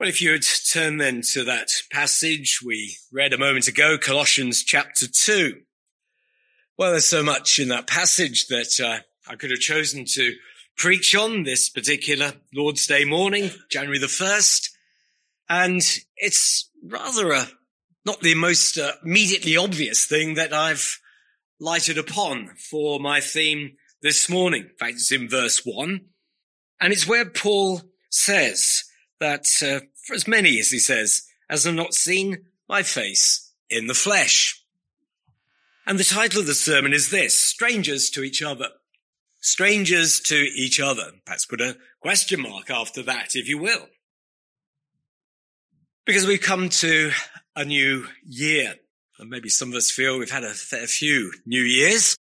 Well, if you would turn then to that passage we read a moment ago, Colossians chapter 2. Well, there's so much in that passage that uh, I could have chosen to preach on this particular Lord's Day morning, January the 1st. And it's rather a, not the most uh, immediately obvious thing that I've lighted upon for my theme this morning. In fact, it's in verse 1. And it's where Paul says, that uh, for as many, as he says, as have not seen my face in the flesh. And the title of the sermon is this, Strangers to Each Other. Strangers to each other. Perhaps put a question mark after that, if you will. Because we've come to a new year. And maybe some of us feel we've had a fair few new years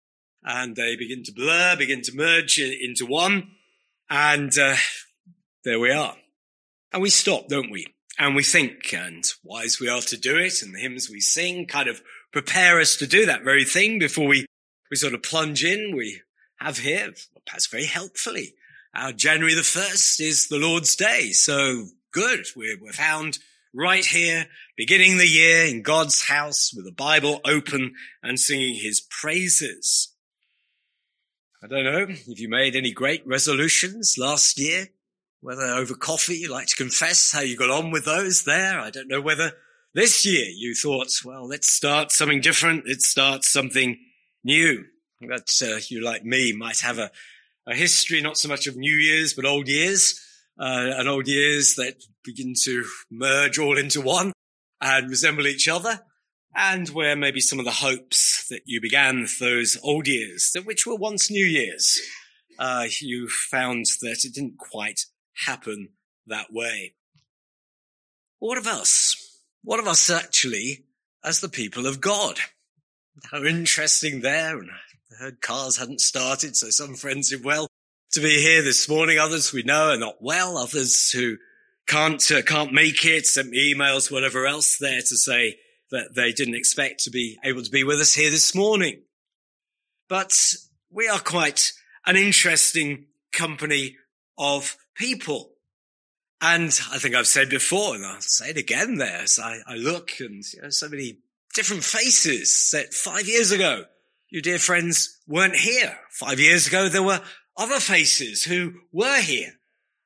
and they begin to blur, begin to merge into one. And uh, there we are. And we stop, don't we? And we think, and wise we are to do it, and the hymns we sing kind of prepare us to do that very thing before we, we sort of plunge in. We have here, perhaps very helpfully, our January the 1st is the Lord's Day. So good. We're, we're found right here, beginning the year in God's house with the Bible open and singing his praises. I don't know if you made any great resolutions last year whether over coffee you like to confess how you got on with those there. I don't know whether this year you thought, well, let's start something different. Let's start something new. That uh, you, like me, might have a, a history, not so much of New Year's, but old years, uh, and old years that begin to merge all into one and resemble each other. And where maybe some of the hopes that you began those old years, that which were once New Year's, uh, you found that it didn't quite happen that way. What of us? What of us actually as the people of God? How interesting there. And I heard cars hadn't started. So some friends did well to be here this morning. Others we know are not well. Others who can't, uh, can't make it, sent me emails, whatever else there to say that they didn't expect to be able to be with us here this morning. But we are quite an interesting company of people. And I think I've said before, and I'll say it again there as I, I look and you know, so many different faces that five years ago, you dear friends weren't here. Five years ago, there were other faces who were here.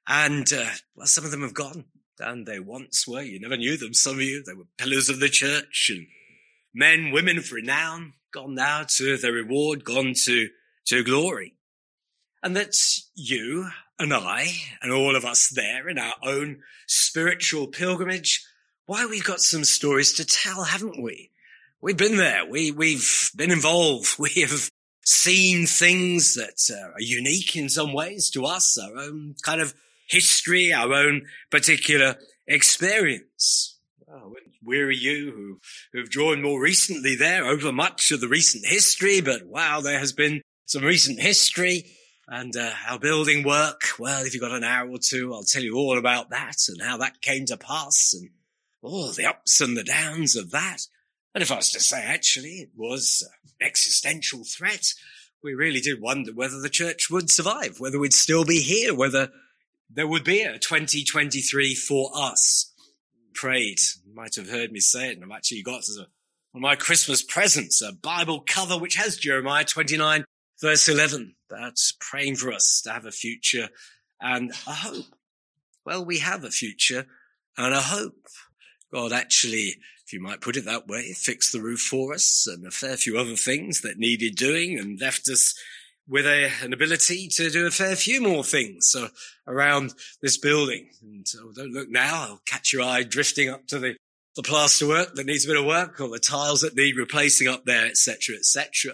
And, uh, well, some of them have gone. And they once were. You never knew them. Some of you, they were pillars of the church and men, women of renown, gone now to their reward, gone to, to glory. And that's you and I and all of us there in our own spiritual pilgrimage, why we've got some stories to tell, haven't we? We've been there. We, we've been involved. We have seen things that uh, are unique in some ways to us, our own kind of history, our own particular experience. Oh, weary you who, who've joined more recently there over much of the recent history, but wow, there has been some recent history and uh, our building work, well, if you've got an hour or two, I'll tell you all about that and how that came to pass and all the ups and the downs of that. And if I was to say, actually, it was an existential threat, we really did wonder whether the church would survive, whether we'd still be here, whether there would be a 2023 for us. Prayed. You might have heard me say it, and I've actually got as a, one of my Christmas presents a Bible cover which has Jeremiah 29 Verse 11, that's praying for us to have a future and a hope. Well, we have a future and a hope. God actually, if you might put it that way, fixed the roof for us and a fair few other things that needed doing and left us with a, an ability to do a fair few more things so, around this building. And oh, don't look now, I'll catch your eye drifting up to the, the plaster work that needs a bit of work or the tiles that need replacing up there, etc., etc.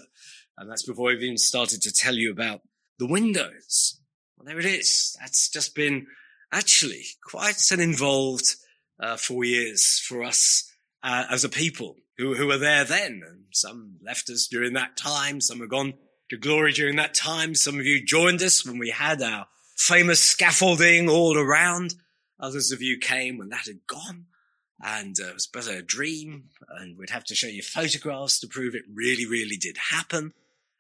And that's before I've even started to tell you about the windows. Well, there it is. That's just been actually quite an involved uh, four years for us uh, as a people who, who were there then. And some left us during that time. Some have gone to glory during that time. Some of you joined us when we had our famous scaffolding all around. Others of you came when that had gone and uh, it was but a dream and we'd have to show you photographs to prove it really, really did happen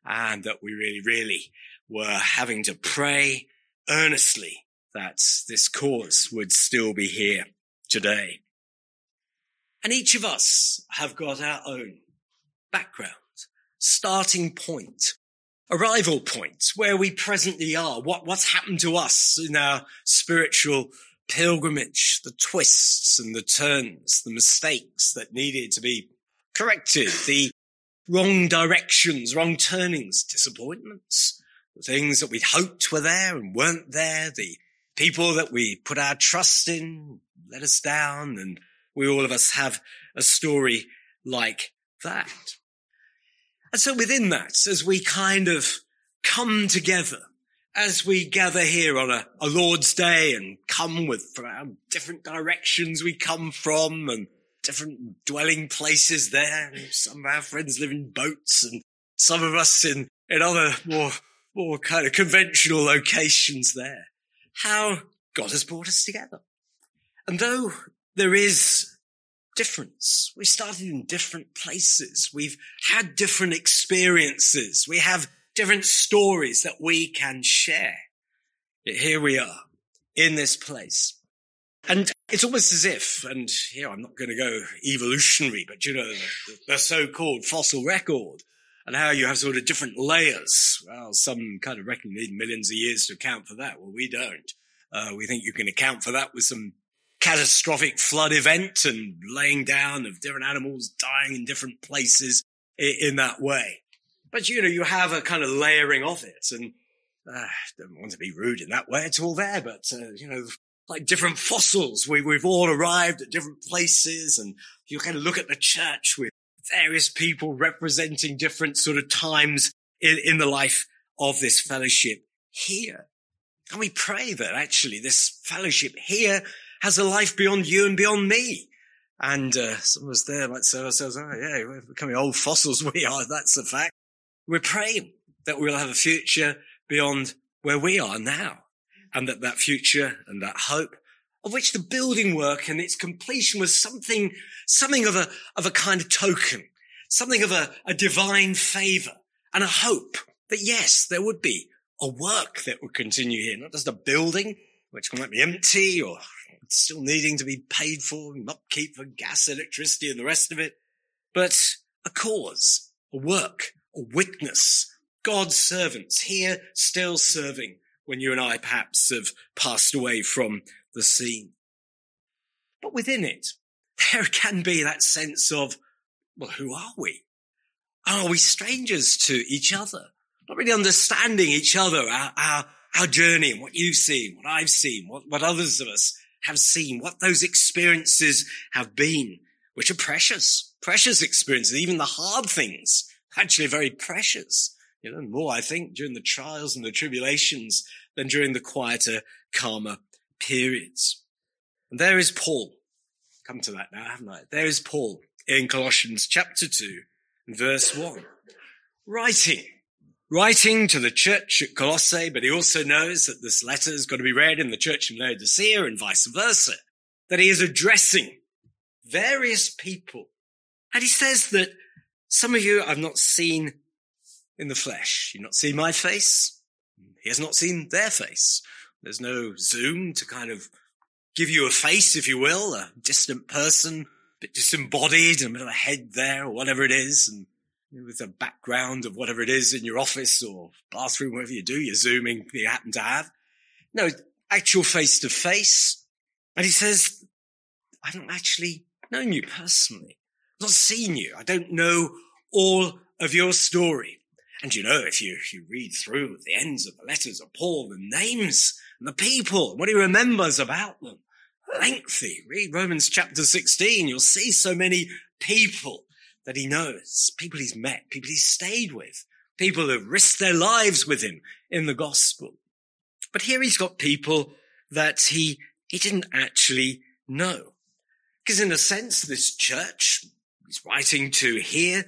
and that we really, really were having to pray earnestly that this cause would still be here today. And each of us have got our own background, starting point, arrival point, where we presently are, what, what's happened to us in our spiritual pilgrimage, the twists and the turns, the mistakes that needed to be corrected, the wrong directions, wrong turnings, disappointments, the things that we'd hoped were there and weren't there, the people that we put our trust in let us down. And we all of us have a story like that. And so within that, as we kind of come together, as we gather here on a, a Lord's Day and come with from different directions we come from and different dwelling places there. Some of our friends live in boats and some of us in, in other more, more kind of conventional locations there. How God has brought us together. And though there is difference, we started in different places. We've had different experiences. We have different stories that we can share. Here we are in this place. And it's almost as if, and here I'm not going to go evolutionary, but you know, the, the so-called fossil record and how you have sort of different layers. Well, some kind of reckon you need millions of years to account for that. Well, we don't. Uh, we think you can account for that with some catastrophic flood event and laying down of different animals dying in different places in, in that way. But you know, you have a kind of layering of it and uh, don't want to be rude in that way. It's all there, but uh, you know, like different fossils, we, we've all arrived at different places and you kind of look at the church with various people representing different sort of times in, in the life of this fellowship here. And we pray that actually this fellowship here has a life beyond you and beyond me. And uh, some of us there might say ourselves, oh yeah, we're becoming old fossils. We are. That's a fact. We're praying that we'll have a future beyond where we are now and that that future and that hope of which the building work and its completion was something, something of a, of a kind of token, something of a, a divine favor and a hope that yes, there would be a work that would continue here, not just a building, which might be empty or still needing to be paid for and upkeep for gas, electricity and the rest of it, but a cause, a work, a witness, God's servants here still serving when you and I perhaps have passed away from the scene. But within it, there can be that sense of, well, who are we? Are we strangers to each other? Not really understanding each other, our, our, our journey and what you've seen, what I've seen, what, what others of us have seen, what those experiences have been, which are precious, precious experiences, even the hard things, actually very precious. You know, more, I think, during the trials and the tribulations than during the quieter, calmer periods. And there is Paul. Come to that now, haven't I? There is Paul in Colossians chapter 2, verse 1, writing writing to the church at Colossae, but he also knows that this letter is going to be read in the church in Laodicea and vice versa, that he is addressing various people. And he says that some of you I've not seen in the flesh. You've not seen my face. He has not seen their face. There's no Zoom to kind of give you a face, if you will, a distant person, a bit disembodied, and a bit of a head there, or whatever it is, and with a background of whatever it is in your office or bathroom, whatever you do, you're zooming, you happen to have. No, actual face to face. And he says, I haven't actually known you personally. I've not seen you. I don't know all of your story. And you know, if you, if you read through the ends of the letters of Paul, the names and the people, what he remembers about them, lengthy. Read Romans chapter 16. You'll see so many people that he knows, people he's met, people he's stayed with, people who risked their lives with him in the gospel. But here he's got people that he, he didn't actually know. Because in a sense, this church he's writing to here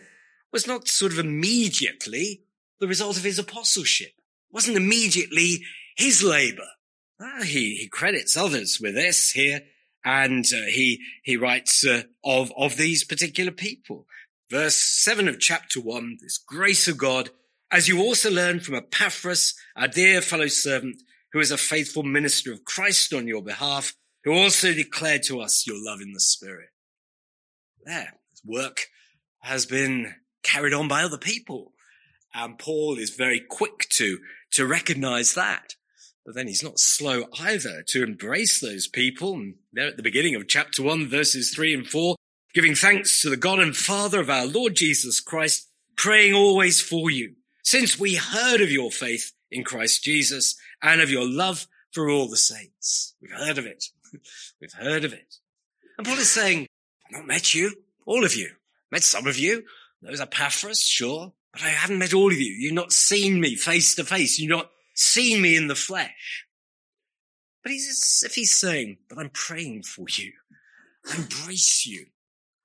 was not sort of immediately the result of his apostleship. It wasn't immediately his labor. Ah, he, he credits others with this here, and uh, he he writes uh, of of these particular people. Verse 7 of chapter 1, this grace of God, as you also learn from Epaphras, our dear fellow servant, who is a faithful minister of Christ on your behalf, who also declared to us your love in the Spirit. There, work has been carried on by other people. And Paul is very quick to, to recognize that. But then he's not slow either to embrace those people. And there at the beginning of chapter one, verses three and four, giving thanks to the God and Father of our Lord Jesus Christ, praying always for you, since we heard of your faith in Christ Jesus and of your love for all the saints. We've heard of it. We've heard of it. And Paul is saying, I've not met you, all of you. Met some of you. Those are Epaphras, sure. But I haven't met all of you. You've not seen me face to face. You've not seen me in the flesh. But he's as if he's saying, but I'm praying for you. I embrace you.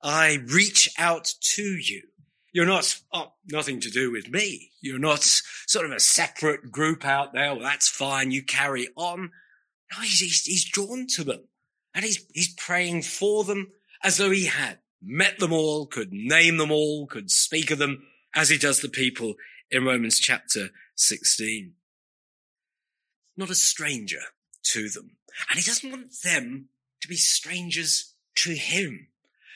I reach out to you. You're not, oh, nothing to do with me. You're not sort of a separate group out there. Well, that's fine. You carry on. No, he's, he's, he's drawn to them and he's, he's praying for them as though he had met them all, could name them all, could speak of them as he does the people in Romans chapter 16. Not a stranger to them. And he doesn't want them to be strangers to him.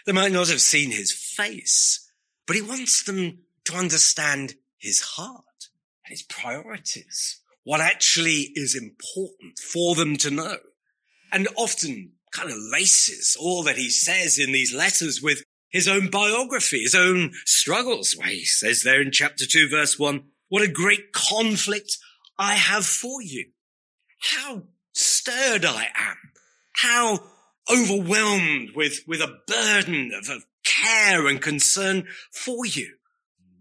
They might not have seen his face, but he wants them to understand his heart and his priorities, what actually is important for them to know. And often kind of laces all that he says in these letters with his own biography, his own struggles. Why he says there in chapter two, verse one, what a great conflict I have for you. How stirred I am. How overwhelmed with, with a burden of, of care and concern for you.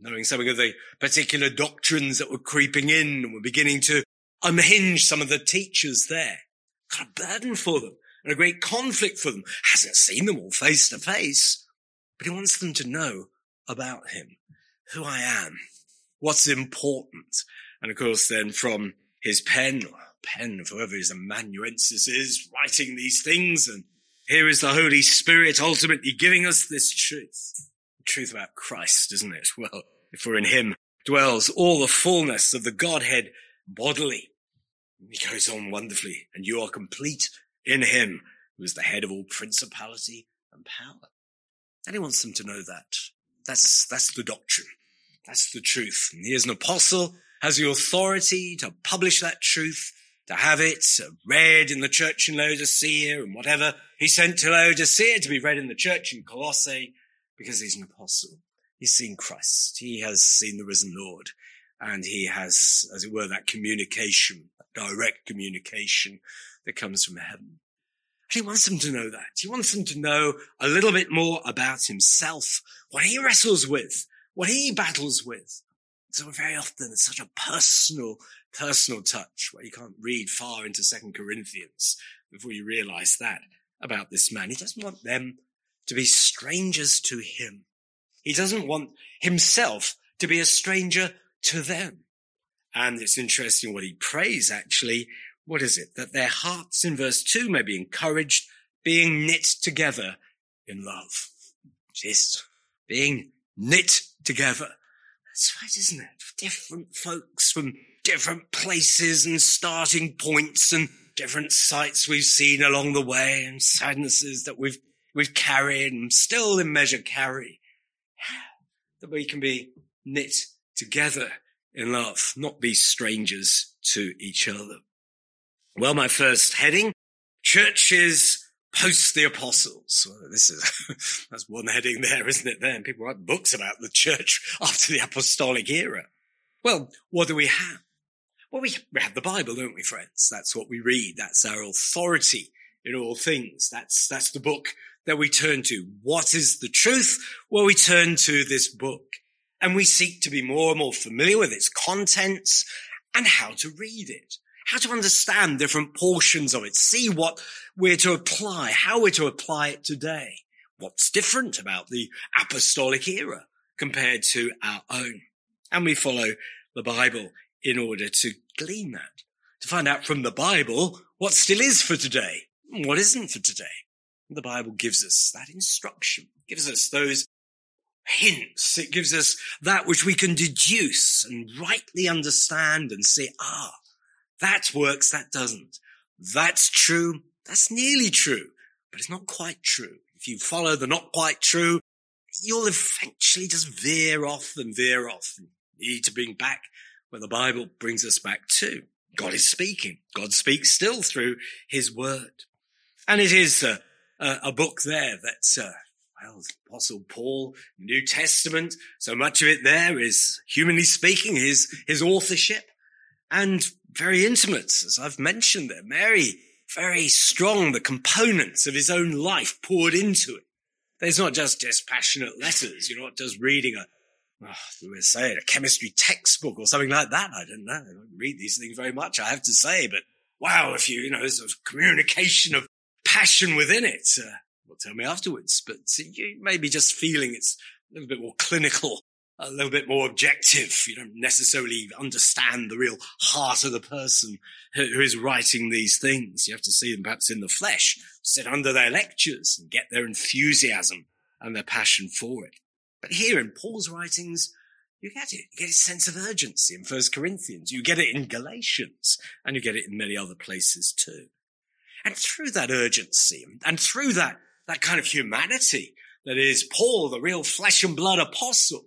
Knowing something of the particular doctrines that were creeping in and were beginning to unhinge some of the teachers there. Got a burden for them and a great conflict for them. Hasn't seen them all face to face, but he wants them to know about him, who I am, what's important. And of course, then from his pen, pen of whoever his amanuensis is, writing these things. And here is the Holy Spirit ultimately giving us this truth. The truth about Christ, isn't it? Well, for in him dwells all the fullness of the Godhead bodily. He goes on wonderfully, and you are complete in him who is the head of all principality and power. And he wants them to know that. That's, that's the doctrine. That's the truth. And he is an apostle, has the authority to publish that truth, to have it read in the church in Laodicea and whatever. He sent to Laodicea to be read in the church in Colossae because he's an apostle. He's seen Christ. He has seen the risen Lord and he has, as it were, that communication, that direct communication that comes from heaven. And he wants them to know that. He wants them to know a little bit more about himself, what he wrestles with, what he battles with. So very often it's such a personal, personal touch where you can't read far into second Corinthians before you realize that about this man. He doesn't want them to be strangers to him. He doesn't want himself to be a stranger to them. And it's interesting what he prays actually what is it? That their hearts in verse two may be encouraged, being knit together in love. Just being knit together. That's right, isn't it? Different folks from different places and starting points and different sights we've seen along the way and sadnesses that we've, we've carried and still in measure carry. That we can be knit together in love, not be strangers to each other. Well, my first heading, churches post the apostles. Well, this is, that's one heading there, isn't it? Then people write books about the church after the apostolic era. Well, what do we have? Well, we, we have the Bible, don't we, friends? That's what we read. That's our authority in all things. That's, that's the book that we turn to. What is the truth? Well, we turn to this book and we seek to be more and more familiar with its contents and how to read it how to understand different portions of it, see what we're to apply, how we're to apply it today. What's different about the apostolic era compared to our own? And we follow the Bible in order to glean that, to find out from the Bible what still is for today, and what isn't for today. The Bible gives us that instruction, gives us those hints. It gives us that which we can deduce and rightly understand and say, ah, that works, that doesn't. That's true, that's nearly true, but it's not quite true. If you follow the not quite true, you'll eventually just veer off and veer off. You need to bring back where the Bible brings us back to. God is speaking. God speaks still through his word. And it is a, a, a book there that's, uh, well, Apostle Paul, New Testament, so much of it there is, humanly speaking, his, his authorship and very intimate, as I've mentioned there. Mary, very strong, the components of his own life poured into it. There's not just dispassionate letters. You're not just reading a, oh, we say it, a chemistry textbook or something like that. I don't know. I don't read these things very much, I have to say, but wow, if you, you know, there's a communication of passion within it. Uh, well, tell me afterwards, but you may be just feeling it's a little bit more clinical, a little bit more objective. You don't necessarily understand the real heart of the person who is writing these things. You have to see them perhaps in the flesh, sit under their lectures and get their enthusiasm and their passion for it. But here in Paul's writings, you get it. You get a sense of urgency in First Corinthians. You get it in Galatians and you get it in many other places too. And through that urgency and through that, that kind of humanity that is Paul, the real flesh and blood apostle,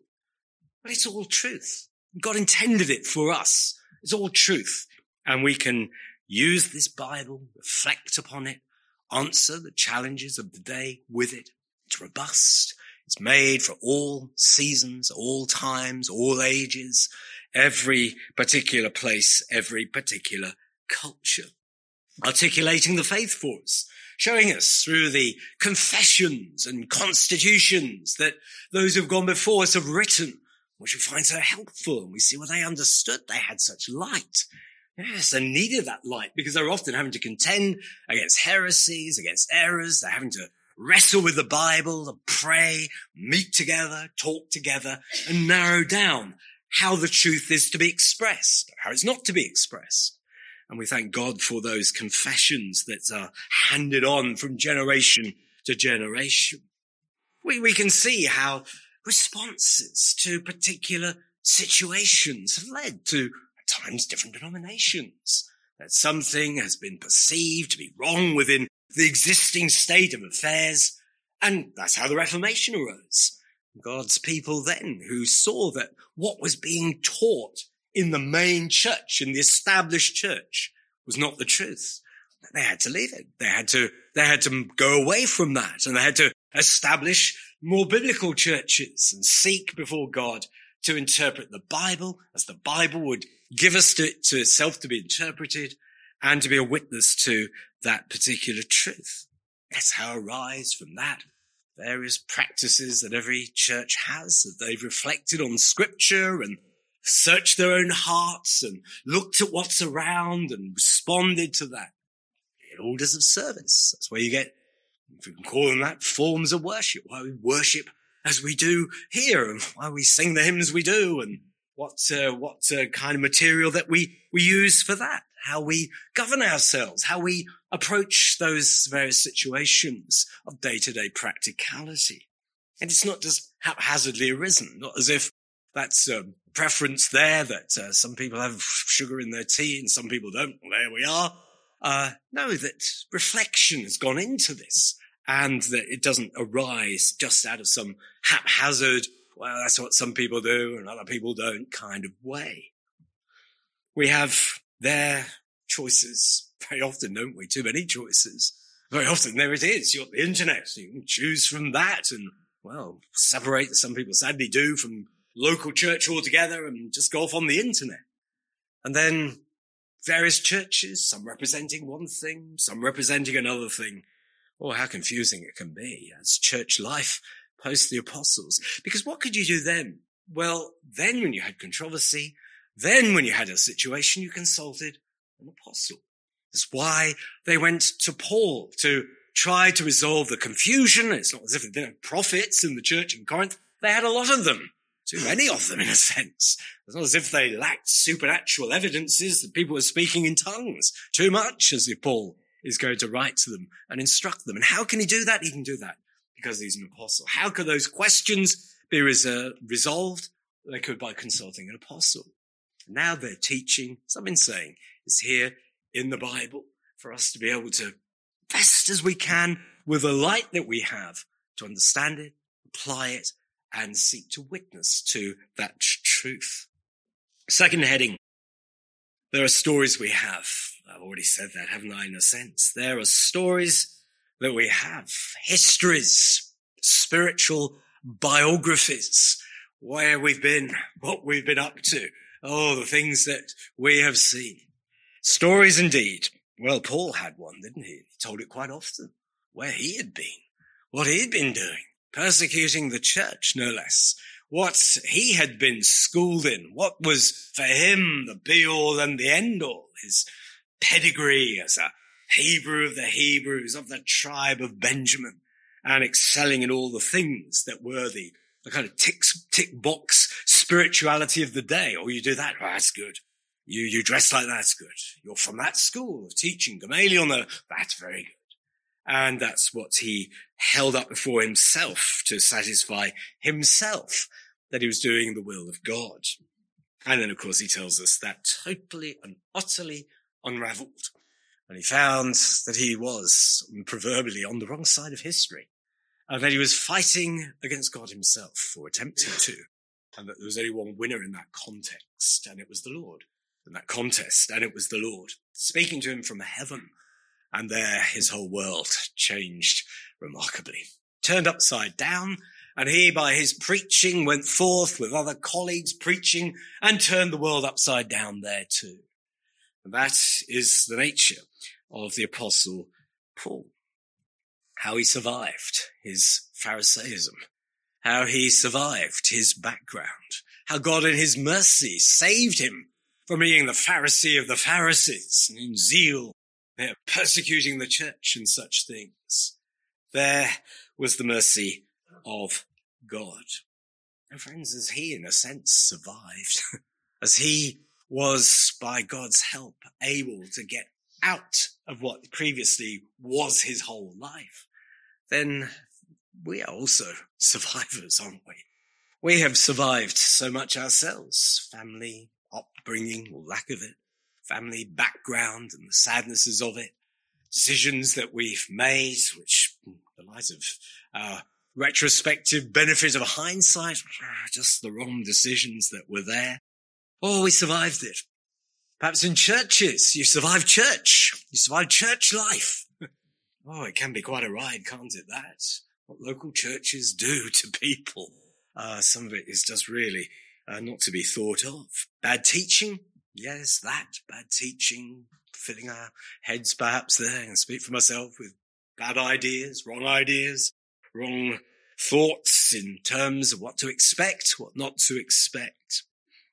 but it's all truth. God intended it for us. It's all truth. And we can use this Bible, reflect upon it, answer the challenges of the day with it. It's robust. It's made for all seasons, all times, all ages, every particular place, every particular culture articulating the faith for us, showing us through the confessions and constitutions that those who've gone before us have written, which we find so helpful. And we see what they understood. They had such light. Yes, they needed that light because they're often having to contend against heresies, against errors. They're having to wrestle with the Bible, pray, meet together, talk together, and narrow down how the truth is to be expressed, how it's not to be expressed. And we thank God for those confessions that are handed on from generation to generation. We, we can see how responses to particular situations have led to at times different denominations. That something has been perceived to be wrong within the existing state of affairs. And that's how the Reformation arose. God's people then who saw that what was being taught in the main church, in the established church, was not the truth. They had to leave it. They had to, they had to go away from that and they had to establish more biblical churches and seek before God to interpret the Bible as the Bible would give us to, to itself to be interpreted and to be a witness to that particular truth. That's how arise from that various practices that every church has that they've reflected on scripture and searched their own hearts and looked at what's around and responded to that. In orders of service. That's where you get, if we can call them that, forms of worship. Why we worship as we do here and why we sing the hymns we do and what, uh, what uh, kind of material that we, we use for that. How we govern ourselves, how we approach those various situations of day to day practicality. And it's not just haphazardly arisen, not as if that's a preference there that uh, some people have sugar in their tea and some people don't. Well, there we are. Uh, know that reflection has gone into this and that it doesn't arise just out of some haphazard, well, that's what some people do and other people don't kind of way. We have their choices very often, don't we? Too many choices. Very often there it is. You've got the internet. You can choose from that and, well, separate, some people sadly do, from local church altogether and just go off on the internet. And then various churches, some representing one thing, some representing another thing. Oh, how confusing it can be as church life post the apostles. Because what could you do then? Well, then when you had controversy, then when you had a situation, you consulted an apostle. That's why they went to Paul to try to resolve the confusion. It's not as if there didn't have prophets in the church in Corinth. They had a lot of them. Too many of them, in a sense. It's not as if they lacked supernatural evidences that people were speaking in tongues. Too much, as Paul is going to write to them and instruct them. And how can he do that? He can do that because he's an apostle. How could those questions be uh, resolved? They could by consulting an apostle. Now their teaching, been saying, is here in the Bible for us to be able to best as we can with the light that we have to understand it, apply it, and seek to witness to that truth. Second heading. There are stories we have. I've already said that, haven't I, in a sense? There are stories that we have, histories, spiritual biographies, where we've been, what we've been up to, oh, the things that we have seen. Stories indeed. Well, Paul had one, didn't he? He told it quite often, where he had been, what he'd been doing, persecuting the church, no less, what he had been schooled in, what was for him the be all and the end all, his pedigree as a Hebrew of the Hebrews, of the tribe of Benjamin, and excelling in all the things that were the, the kind of tick, tick box spirituality of the day. Oh, you do that? Oh, that's good. You, you dress like that's good. You're from that school of teaching. Gamaliel, no, that's very good. And that's what he held up before himself to satisfy himself that he was doing the will of God. And then, of course, he tells us that totally and utterly unraveled. And he found that he was proverbially on the wrong side of history and that he was fighting against God himself or attempting to. And that there was only one winner in that context, and it was the Lord. In that contest, and it was the Lord speaking to him from heaven. And there his whole world changed remarkably. Turned upside down, and he by his preaching went forth with other colleagues preaching and turned the world upside down there too. And that is the nature of the apostle Paul. How he survived his Pharisaism, how he survived his background, how God in his mercy saved him from being the Pharisee of the Pharisees and in zeal, they're persecuting the church and such things. There was the mercy of God. And friends, as he in a sense survived, as he was by God's help able to get out of what previously was his whole life, then we are also survivors, aren't we? We have survived so much ourselves, family, upbringing, or lack of it, family background and the sadnesses of it, decisions that we've made, which the light of our retrospective benefit of hindsight, just the wrong decisions that were there. Oh, we survived it. Perhaps in churches, you survived church. You survived church life. Oh, it can be quite a ride, can't it? That what local churches do to people. Uh, some of it is just really uh, not to be thought of. Bad teaching, yes, that bad teaching, filling our heads perhaps there, and speak for myself with bad ideas, wrong ideas, wrong thoughts in terms of what to expect, what not to expect.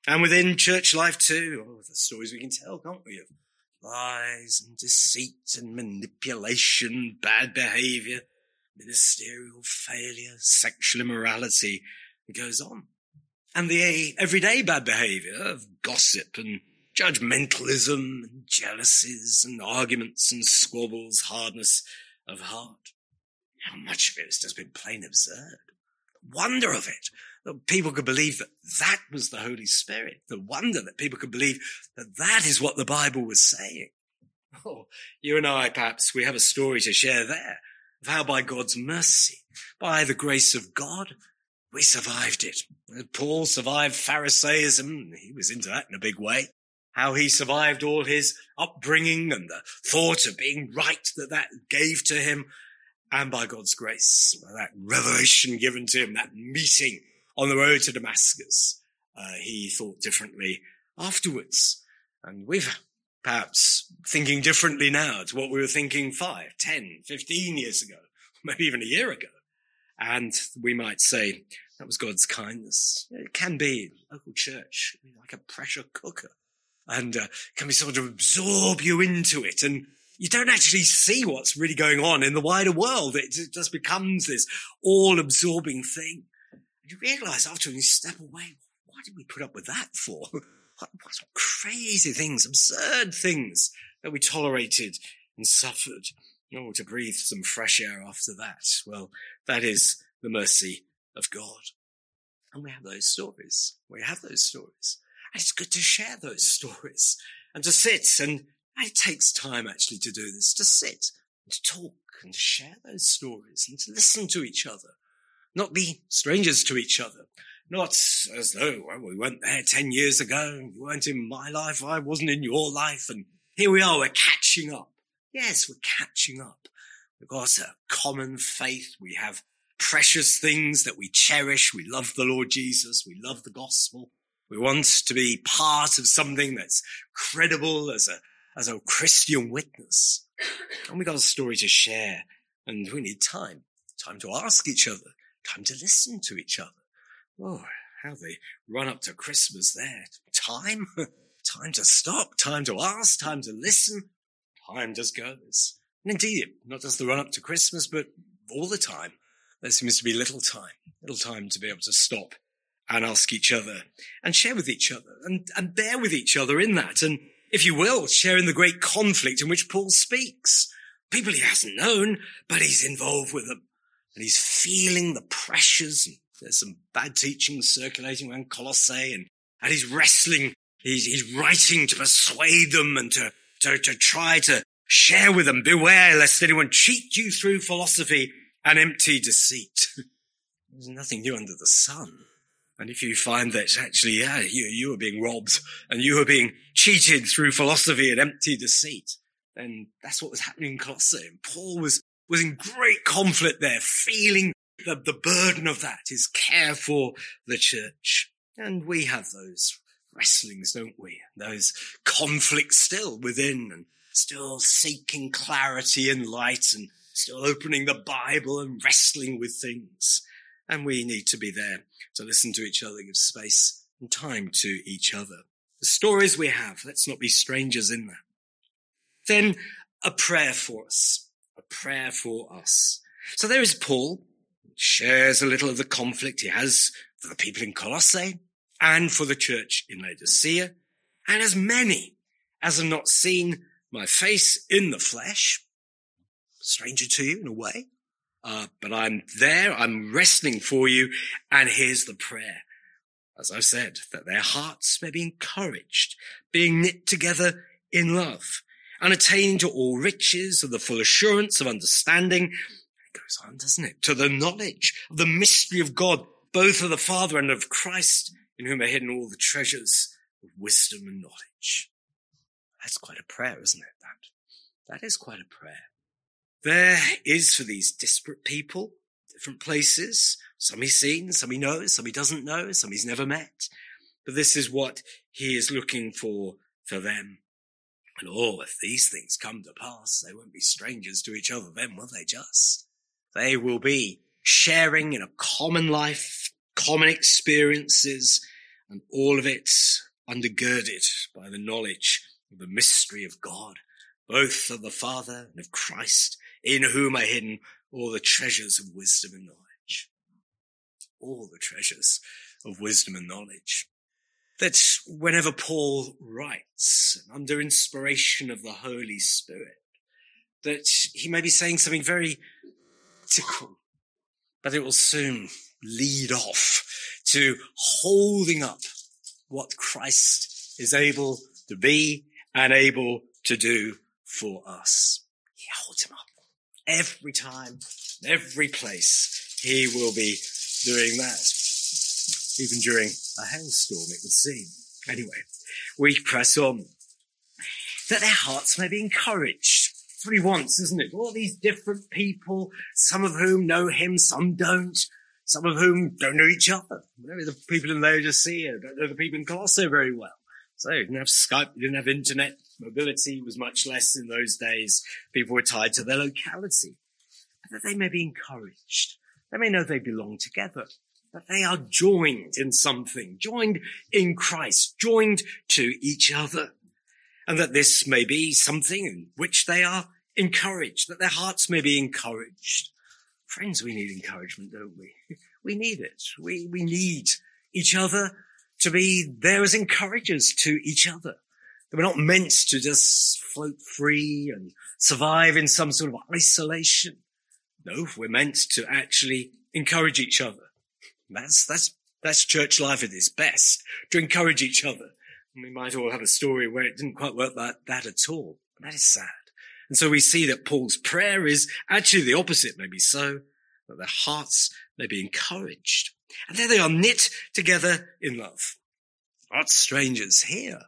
And within church life too, oh, the stories we can tell, can't we? Of lies and deceit and manipulation, bad behavior, ministerial failure, sexual immorality. It goes on. And the everyday bad behavior of gossip and judgmentalism and jealousies and arguments and squabbles, hardness of heart. How much of it has just been plain absurd. The wonder of it, people could believe that that was the Holy Spirit. The wonder that people could believe that that is what the Bible was saying. Oh, you and I, perhaps, we have a story to share there of how by God's mercy, by the grace of God, we survived it. Paul survived Pharisaism. He was into that in a big way. How he survived all his upbringing and the thought of being right that that gave to him and by God's grace, that revelation given to him, that meeting on the road to Damascus, uh, he thought differently afterwards. And we've perhaps thinking differently now to what we were thinking five, ten, fifteen years ago, maybe even a year ago. And we might say that was God's kindness. It can be local church, like a pressure cooker and uh, can be sort of absorb you into it and you don't actually see what's really going on in the wider world. It just becomes this all absorbing thing. And you realize after you step away, why did we put up with that for? What, what crazy things, absurd things that we tolerated and suffered. Oh, to breathe some fresh air after that. Well, that is the mercy of God. And we have those stories. We have those stories. And it's good to share those stories and to sit and it takes time actually to do this, to sit and to talk and to share those stories and to listen to each other, not be strangers to each other, not as though well, we weren't there 10 years ago, you weren't in my life, I wasn't in your life, and here we are, we're catching up. Yes, we're catching up. We've got a common faith. We have precious things that we cherish. We love the Lord Jesus. We love the gospel. We want to be part of something that's credible as a, as a Christian witness. And we got a story to share and we need time, time to ask each other, time to listen to each other. Oh, how they run up to Christmas there. Time, time to stop, time to ask, time to listen. Time just goes. And indeed, not just the run up to Christmas, but all the time. There seems to be little time, little time to be able to stop and ask each other and share with each other and, and bear with each other in that. And if you will, share in the great conflict in which Paul speaks. People he hasn't known, but he's involved with them and he's feeling the pressures. There's some bad teaching circulating around Colossae and, and he's wrestling. He's, he's writing to persuade them and to, to, to try to share with them. Beware lest anyone cheat you through philosophy and empty deceit. There's nothing new under the sun. And if you find that actually, yeah, you, you are being robbed and you are being cheated through philosophy and empty deceit, then that's what was happening in Colossae. And Paul was, was in great conflict there, feeling the, the burden of that is care for the church. And we have those wrestlings, don't we? Those conflicts still within and still seeking clarity and light and still opening the Bible and wrestling with things. And we need to be there to listen to each other, give space and time to each other. The stories we have, let's not be strangers in that. Then a prayer for us, a prayer for us. So there is Paul, shares a little of the conflict he has for the people in Colossae and for the church in Laodicea. And as many as have not seen my face in the flesh, stranger to you in a way, uh, but I'm there, I'm wrestling for you, and here's the prayer. As I've said, that their hearts may be encouraged, being knit together in love, and attaining to all riches of the full assurance of understanding. It goes on, doesn't it? To the knowledge of the mystery of God, both of the Father and of Christ, in whom are hidden all the treasures of wisdom and knowledge. That's quite a prayer, isn't it? That, that is quite a prayer. There is for these disparate people, different places, some he's seen, some he knows, some he doesn't know, some he's never met. But this is what he is looking for for them. And oh, if these things come to pass, they won't be strangers to each other then, will they just? They will be sharing in a common life, common experiences, and all of it undergirded by the knowledge of the mystery of God, both of the Father and of Christ, in whom are hidden all the treasures of wisdom and knowledge. All the treasures of wisdom and knowledge. That whenever Paul writes under inspiration of the Holy Spirit, that he may be saying something very tickle, but it will soon lead off to holding up what Christ is able to be and able to do for us. He holds him up every time, every place, he will be doing that. Even during a hailstorm, it would seem. Anyway, we press on. That their hearts may be encouraged. That's what he wants, isn't it? All these different people, some of whom know him, some don't. Some of whom don't know each other. Maybe the people in Laodicea don't know the people in Colossae very well. So you didn't have Skype, you didn't have internet, mobility was much less in those days. People were tied to their locality. But that they may be encouraged. They may know they belong together. That they are joined in something, joined in Christ, joined to each other. And that this may be something in which they are encouraged, that their hearts may be encouraged. Friends, we need encouragement, don't we? We need it. We, we need each other to be there as encouragers to each other. That we're not meant to just float free and survive in some sort of isolation. No, we're meant to actually encourage each other. That's, that's, that's church life at its best, to encourage each other. And we might all have a story where it didn't quite work like that at all. That is sad. And so we see that Paul's prayer is actually the opposite, maybe so, that their hearts may be encouraged. And there they are knit together in love. Not strangers here.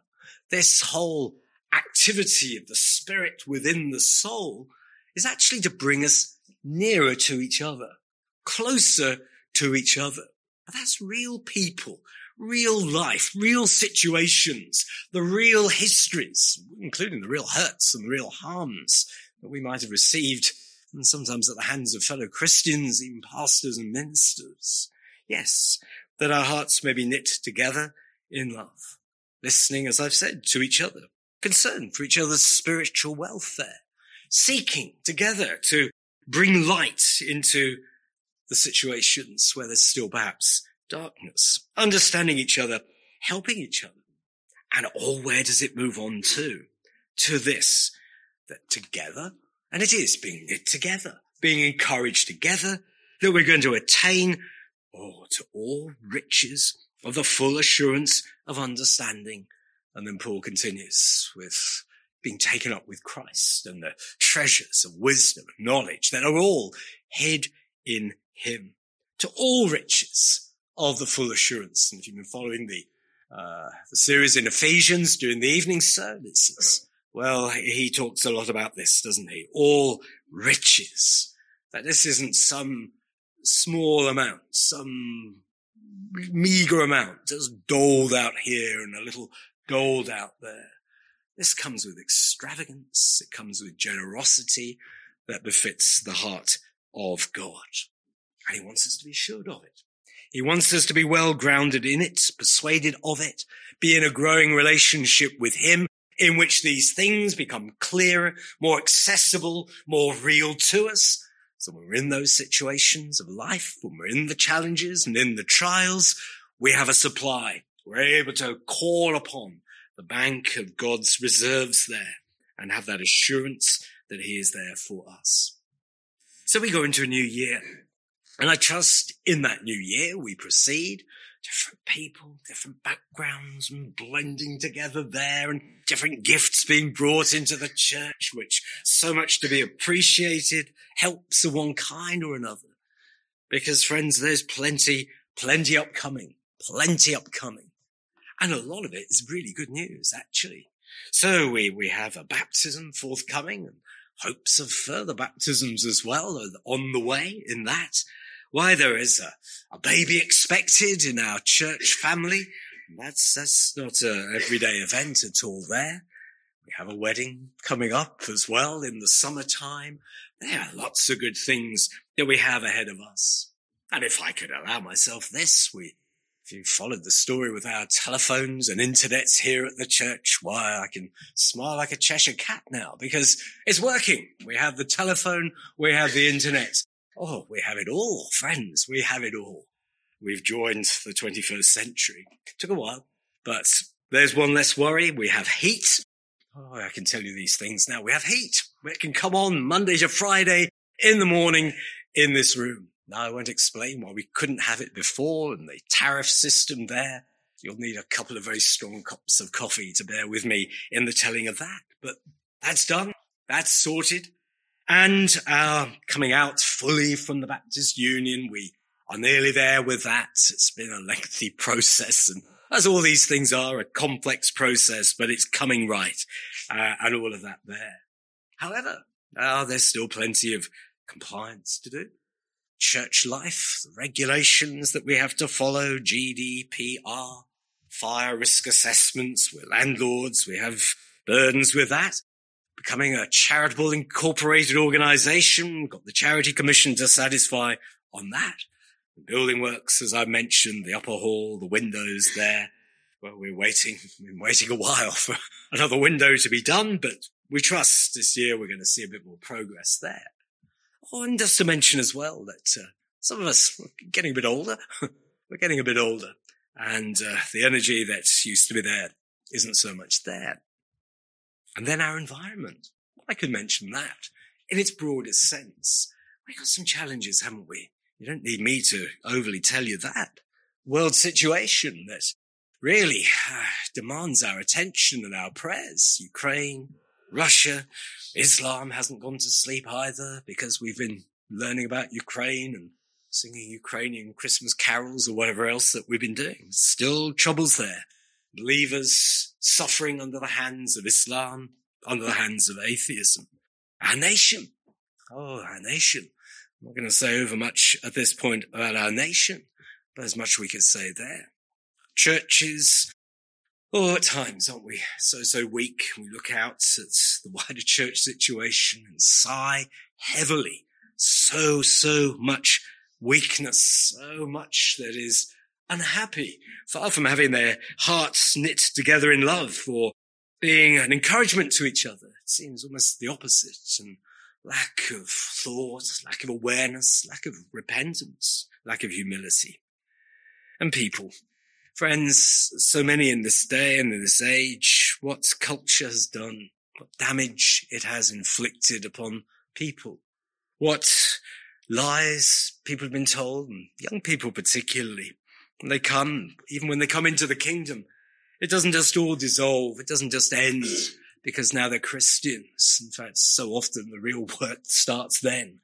This whole activity of the spirit within the soul is actually to bring us nearer to each other, closer to each other. That's real people, real life, real situations, the real histories, including the real hurts and the real harms that we might have received, and sometimes at the hands of fellow Christians, even pastors and ministers. Yes, that our hearts may be knit together in love, listening, as I've said, to each other, concern for each other's spiritual welfare, seeking together to bring light into the situations where there's still perhaps darkness, understanding each other, helping each other. And all where does it move on to? To this, that together, and it is being knit together, being encouraged together, that we're going to attain, oh, to all riches of the full assurance of understanding. And then Paul continues with being taken up with Christ and the treasures of wisdom and knowledge that are all hid in him to all riches of the full assurance. And if you've been following the, uh, the series in Ephesians during the evening services, well, he talks a lot about this, doesn't he? All riches. That this isn't some small amount, some meager amount just doled out here and a little doled out there. This comes with extravagance. It comes with generosity that befits the heart of God. And he wants us to be assured of it. He wants us to be well grounded in it, persuaded of it, be in a growing relationship with him in which these things become clearer, more accessible, more real to us. So when we're in those situations of life, when we're in the challenges and in the trials, we have a supply. We're able to call upon the bank of God's reserves there and have that assurance that he is there for us. So we go into a new year and I trust in that new year we proceed different people, different backgrounds and blending together there and different gifts being brought into the church, which so much to be appreciated helps of one kind or another. Because friends, there's plenty, plenty upcoming, plenty upcoming. And a lot of it is really good news, actually. So we, we have a baptism forthcoming and hopes of further baptisms as well on the way in that. Why there is a, a baby expected in our church family. That's, that's not an everyday event at all there. We have a wedding coming up as well in the summertime. There are lots of good things that we have ahead of us. And if I could allow myself this, we if you followed the story with our telephones and internets here at the church, why I can smile like a Cheshire cat now because it's working. We have the telephone, we have the internet. Oh, we have it all, friends. We have it all. We've joined the 21st century. Took a while, but there's one less worry. We have heat. Oh, I can tell you these things now. We have heat. It can come on Monday to Friday in the morning in this room. Now, I won't explain why we couldn't have it before and the tariff system there. You'll need a couple of very strong cups of coffee to bear with me in the telling of that. But that's done. That's sorted. And uh, coming out fully from the Baptist Union, we are nearly there with that. It's been a lengthy process and as all these things are, a complex process, but it's coming right uh, and all of that there. However, uh, there's still plenty of compliance to do church life, the regulations that we have to follow, GDPR, fire risk assessments. We're landlords. We have burdens with that. Becoming a charitable incorporated organization. Got the charity commission to satisfy on that. The building works, as I mentioned, the upper hall, the windows there. Well, we're waiting, been waiting a while for another window to be done, but we trust this year we're going to see a bit more progress there. Oh, and just to mention as well that uh, some of us are getting a bit older. we're getting a bit older. And uh, the energy that used to be there isn't so much there. And then our environment. I could mention that in its broadest sense. We've got some challenges, haven't we? You don't need me to overly tell you that. World situation that really uh, demands our attention and our prayers. Ukraine, Russia. Islam hasn't gone to sleep either because we've been learning about Ukraine and singing Ukrainian Christmas carols or whatever else that we've been doing. Still troubles there. Believers suffering under the hands of Islam, under the hands of atheism. Our nation. Oh, our nation. I'm not going to say over much at this point about our nation, but as much we could say there. Churches, oh, at times, aren't we? So, so weak. We look out at the wider church situation and sigh heavily. So, so much weakness, so much that is unhappy, far from having their hearts knit together in love or being an encouragement to each other. It seems almost the opposite and lack of thought, lack of awareness, lack of repentance, lack of humility. And people, friends, so many in this day and in this age, what culture has done, what damage it has inflicted upon people, what lies people have been told, and young people particularly. They come, even when they come into the kingdom, it doesn't just all dissolve. It doesn't just end because now they're Christians. In fact, so often the real work starts then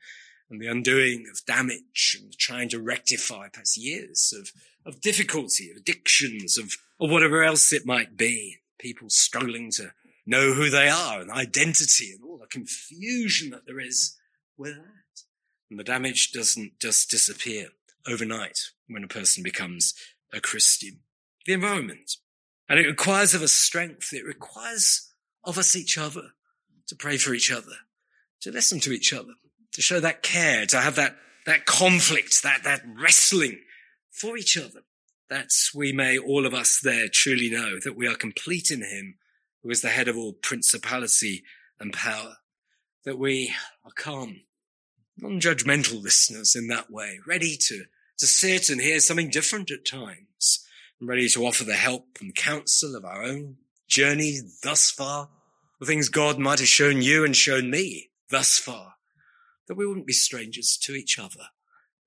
and the undoing of damage and trying to rectify past years of, of difficulty, of addictions, of, of whatever else it might be. People struggling to know who they are and identity and all the confusion that there is with that. And the damage doesn't just disappear overnight when a person becomes a Christian. The environment. And it requires of us strength. It requires of us each other to pray for each other, to listen to each other, to show that care, to have that, that conflict, that, that wrestling for each other. That we may all of us there truly know that we are complete in him who is the head of all principality and power, that we are calm non-judgmental listeners in that way, ready to, to sit and hear something different at times, and ready to offer the help and counsel of our own journey thus far, the things God might have shown you and shown me thus far, that we wouldn't be strangers to each other,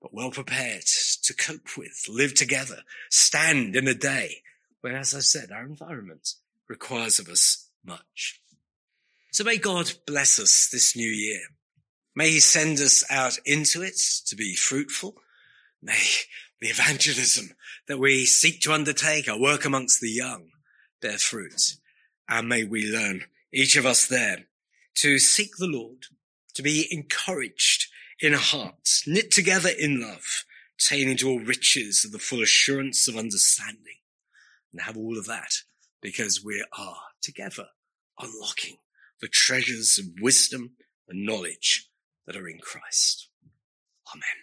but well prepared to cope with, live together, stand in a day when, as I said, our environment requires of us much. So may God bless us this new year. May he send us out into it to be fruitful. May the evangelism that we seek to undertake, our work amongst the young, bear fruit. And may we learn, each of us there, to seek the Lord, to be encouraged in hearts, knit together in love, attaining to all riches of the full assurance of understanding, and have all of that because we are together unlocking the treasures of wisdom and knowledge that are in Christ. Amen.